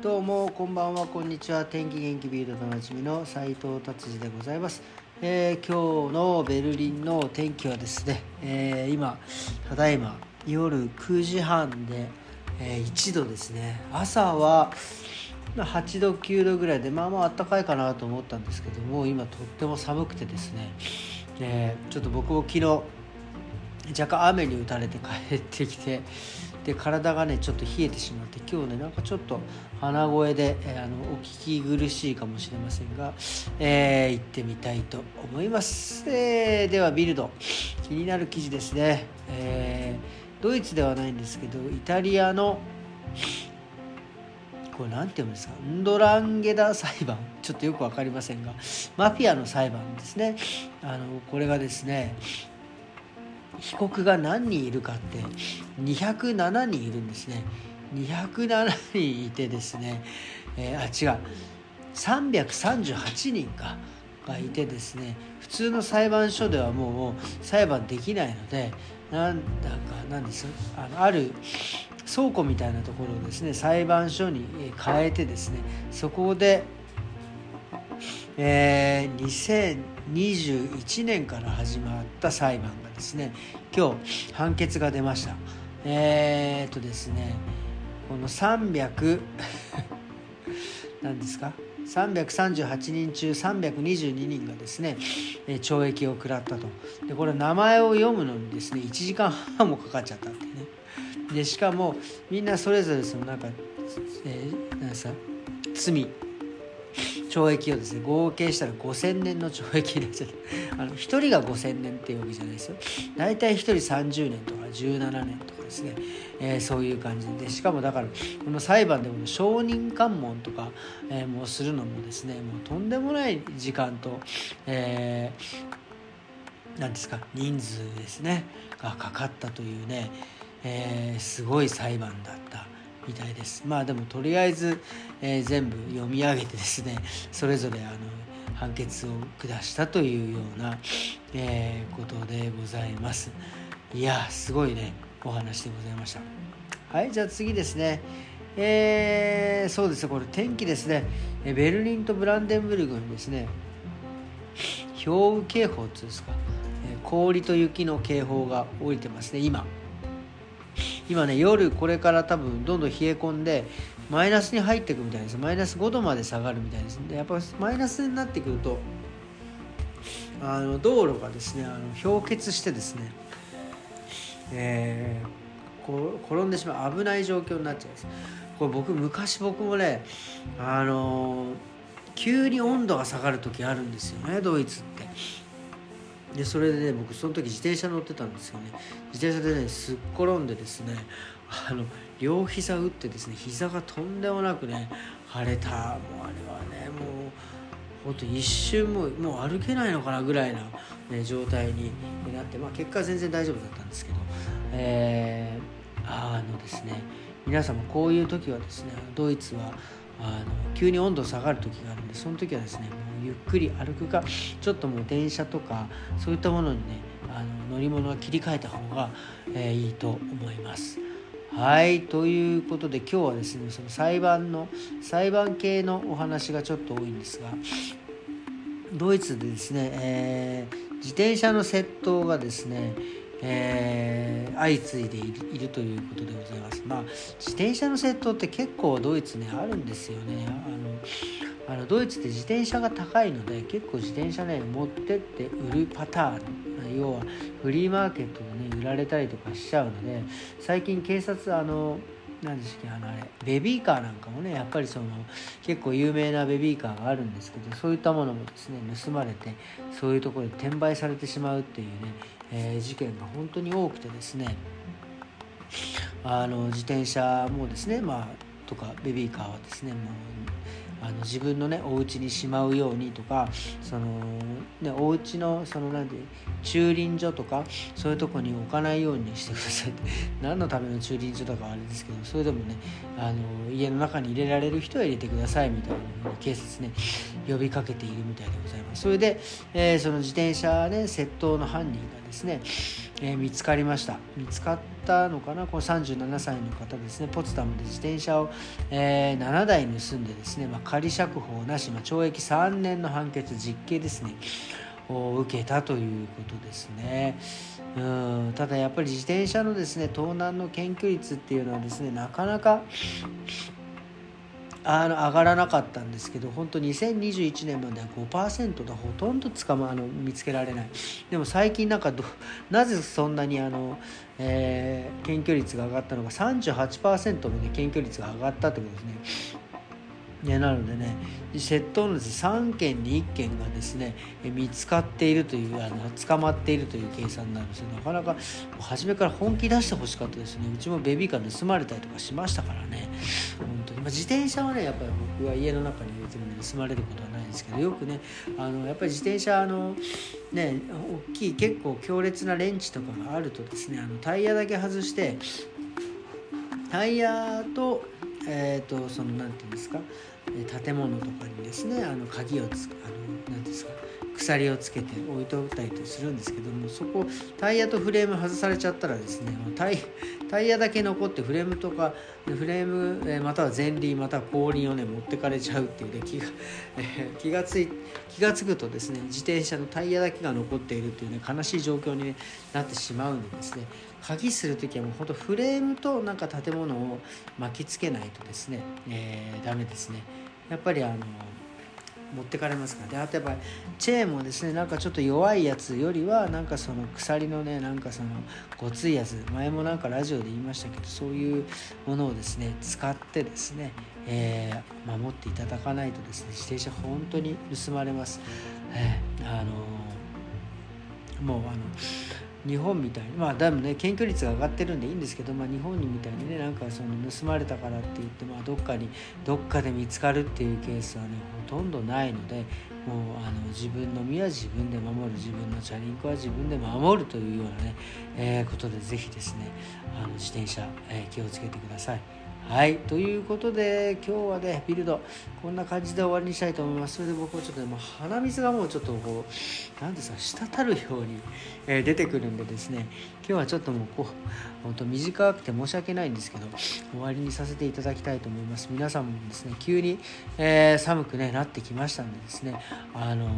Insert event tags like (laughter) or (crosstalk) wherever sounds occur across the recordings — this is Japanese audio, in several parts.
どうもこんばんはこんにちは。天気元気ビールドおなじみの斉藤達治でございます、えー、今日のベルリンの天気はですね、えー、今ただいま夜9時半で、えー、1度ですね朝は8度9度ぐらいでまあまあ暖かいかなと思ったんですけども今とっても寒くてですね、えちょっと僕も昨日若干雨に打たれて帰ってきてで体がねちょっと冷えてしまって今日ねなんかちょっと鼻声で、えー、あのお聞き苦しいかもしれませんが、えー、行ってみたいと思います、えー、ではビルド。気になる記事ですね、えー、ドイツではないんですけどイタリアのこれ何て読むんですか？ンドランゲダ裁判。ちょっとよく分かりませんがマフィアの裁判ですね。あのこれがですね被告が何人いるかって207人いるんですね。207人いてですね、えー、あ違う。338人か。がいてですね。普通の裁判所ではもう裁判できないのでなんだかなんです？あのある倉庫みたいなところをですね裁判所に変えてですねそこで、えー、2021年から始まった裁判がですね今日判決が出ました。えー、っとですねこの300 (laughs) 何ですか？338人中322人がですね懲役を食らったと。でこれ名前を読むのにですね1時間半もかかっちゃったってね。でしかもみんなそれぞれそのなんか、えー、なんか？罪。懲役をですね合計したら5000年の懲役になっちゃってあの1人が5000年っていうわけじゃないですよ。大体1人30年とか17年とかですね、えー、そういう感じで。しかもだからこの裁判でも証人喚問とか、えー、もうするのもですねもうとんでもない時間と、えー、なんですか人数ですねがかかったというね、えー、すごい裁判だみたいです。まあでもとりあえず、えー、全部読み上げてですねそれぞれあの判決を下したというような、えー、ことでございます。いやすごいねお話でございました。はいじゃあ次ですね。えー、そうですねこれ天気ですね。ベルリンとブランデンブルグにですね氷雨警報っていうんですか氷と雪の警報が降りてますね今。今ね夜これから多分どんどん冷え込んでマイナスに入っていくみたいです。マイナス5度まで下がるみたいです。でやっぱマイナスになってくるとあの道路がですねあの氷結してですね、えー、こ転んでしまう危ない状況になっちゃうんです。これ僕昔僕もねあの急に温度が下がる時あるんですよねドイツって。でそれでね僕その時自転車乗ってたんですよね。自転車でねすっ転んでですねあの両膝打ってですね膝がとんでもなくね腫れた。もうあれはねもうほんと一瞬もうもう歩けないのかなぐらいな、ね、状態になって、まあ、結果全然大丈夫だったんですけど、えー、あのですね皆さんもこういう時はですねドイツはあの急に温度下がる時があるんでその時はですねもうゆっくり歩くかちょっともう電車とかそういったものにねあの乗り物は切り替えた方が、えー、いいと思います。はいということで今日はですねその裁判の裁判系のお話がちょっと多いんですがドイツでですね、えー、自転車の窃盗がですねえー、相次いでいるということでございます。まあ、自転車の窃盗って結構ドイツねあるんですよね。あのあのドイツって自転車が高いので結構自転車ね持ってって売るパターン要はフリーマーケットでね売られたりとかしちゃうので最近警察あの何でしたっけあのあれベビーカーなんかもねやっぱりその結構有名なベビーカーがあるんですけどそういったものもですね盗まれてそういうところで転売されてしまうっていうね、え、事件が本当に多くてですねあの自転車もですねまあとかベビーカーはですねもうあの自分のねお家にしまうようにとかその、ね、お家のそのなんて駐輪所とかそういうとこに置かないようにしてください。っ (laughs) て何のための駐輪所とかあれですけどそれでもねあの家の中に入れられる人は入れてくださいみたいなふうに警察ね呼びかけているみたいでございます。それで、えー、その自転車ね窃盗の犯人がねですね、えー、見つかりました。見つかったのかな？この37歳の方ですね。ポツダムで自転車を、えー、7台盗んでですね、まあ、仮釈放なし、まあ、懲役3年の判決実刑ですね。を受けたということですね。うん。ただやっぱり自転車のですね盗難の検挙率っていうのはですねなかなかあの上がらなかったんですけど本当2021年までは5%でほとんど捕まあの見つけられない。でも最近なんかなぜそんなにあの、えー、検挙率が上がったのか38%もね検挙率が上がったってことですね。ね、なのでね窃盗のです、ね、3件に1件がですね見つかっているというあの捕まっているという計算になるんですよ。なかなか初めから本気出してほしかったですね。うちもベビーカー盗まれたりとかしましたからね。本当に、まあ、自転車はねやっぱり僕は家の中に入れてるんで盗まれることはないんですけどよくねあのやっぱり自転車あのね大きい結構強烈なレンチとかがあるとですねあのタイヤだけ外してタイヤとえーと、その何て言うんですか建物とかにですねあの鍵をつあの何ですか鎖をつけて置いておいたりするんですけどもそこタイヤとフレーム外されちゃったらですねタイタイヤだけ残ってフレームとかフレームまたは前輪または後輪をね持ってかれちゃうっていうね気が,、え気がつい気が付くとですね自転車のタイヤだけが残っているっていうね悲しい状況に、ね、なってしまうのでですね。鍵する時はもうほんとフレームとなんか建物を巻きつけないとですね、えー、ダメですね。やっぱりあの持ってかれますから。であとやっぱりチェーンもですねなんかちょっと弱いやつよりはなんかその鎖のねなんかそのごついやつ前もなんかラジオで言いましたけどそういうものをですね使ってですね、えー、守っていただかないとですね自転車本当に盗まれます、えー、あのもうあの日本みたいにまあだいぶね検挙率が上がってるんでいいんですけど、まあ、日本にみたいにねなんかその盗まれたからって言って、まあ、どっかにどっかで見つかるっていうケースはねほとんどないのでもうあの自分の身は自分で守る自分のチャリンコは自分で守るというようなね、えー、ことで是非ですねあの自転車、えー、気をつけてください。はいということで今日はねビルドこんな感じで終わりにしたいと思います。それで僕はちょっと、ね、もう鼻水がもうちょっとこう何ですか滴るように、えー、出てくるんでですね今日はちょっともうこう本当短くて申し訳ないんですけど終わりにさせていただきたいと思います。皆さんもですね急に、えー、寒く、ね、なってきましたんでですねあの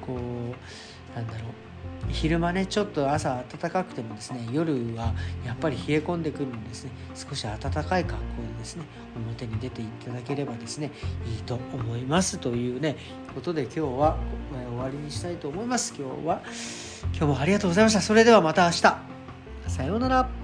こうなんだろう昼間ねちょっと朝暖かくてもですね夜はやっぱり冷え込んでくるんですね。少し暖かい格好でですね表に出ていただければですねいいと思いますというねことで今日は終わりにしたいと思います。今日は今日もありがとうございました。それではまた明日。さようなら。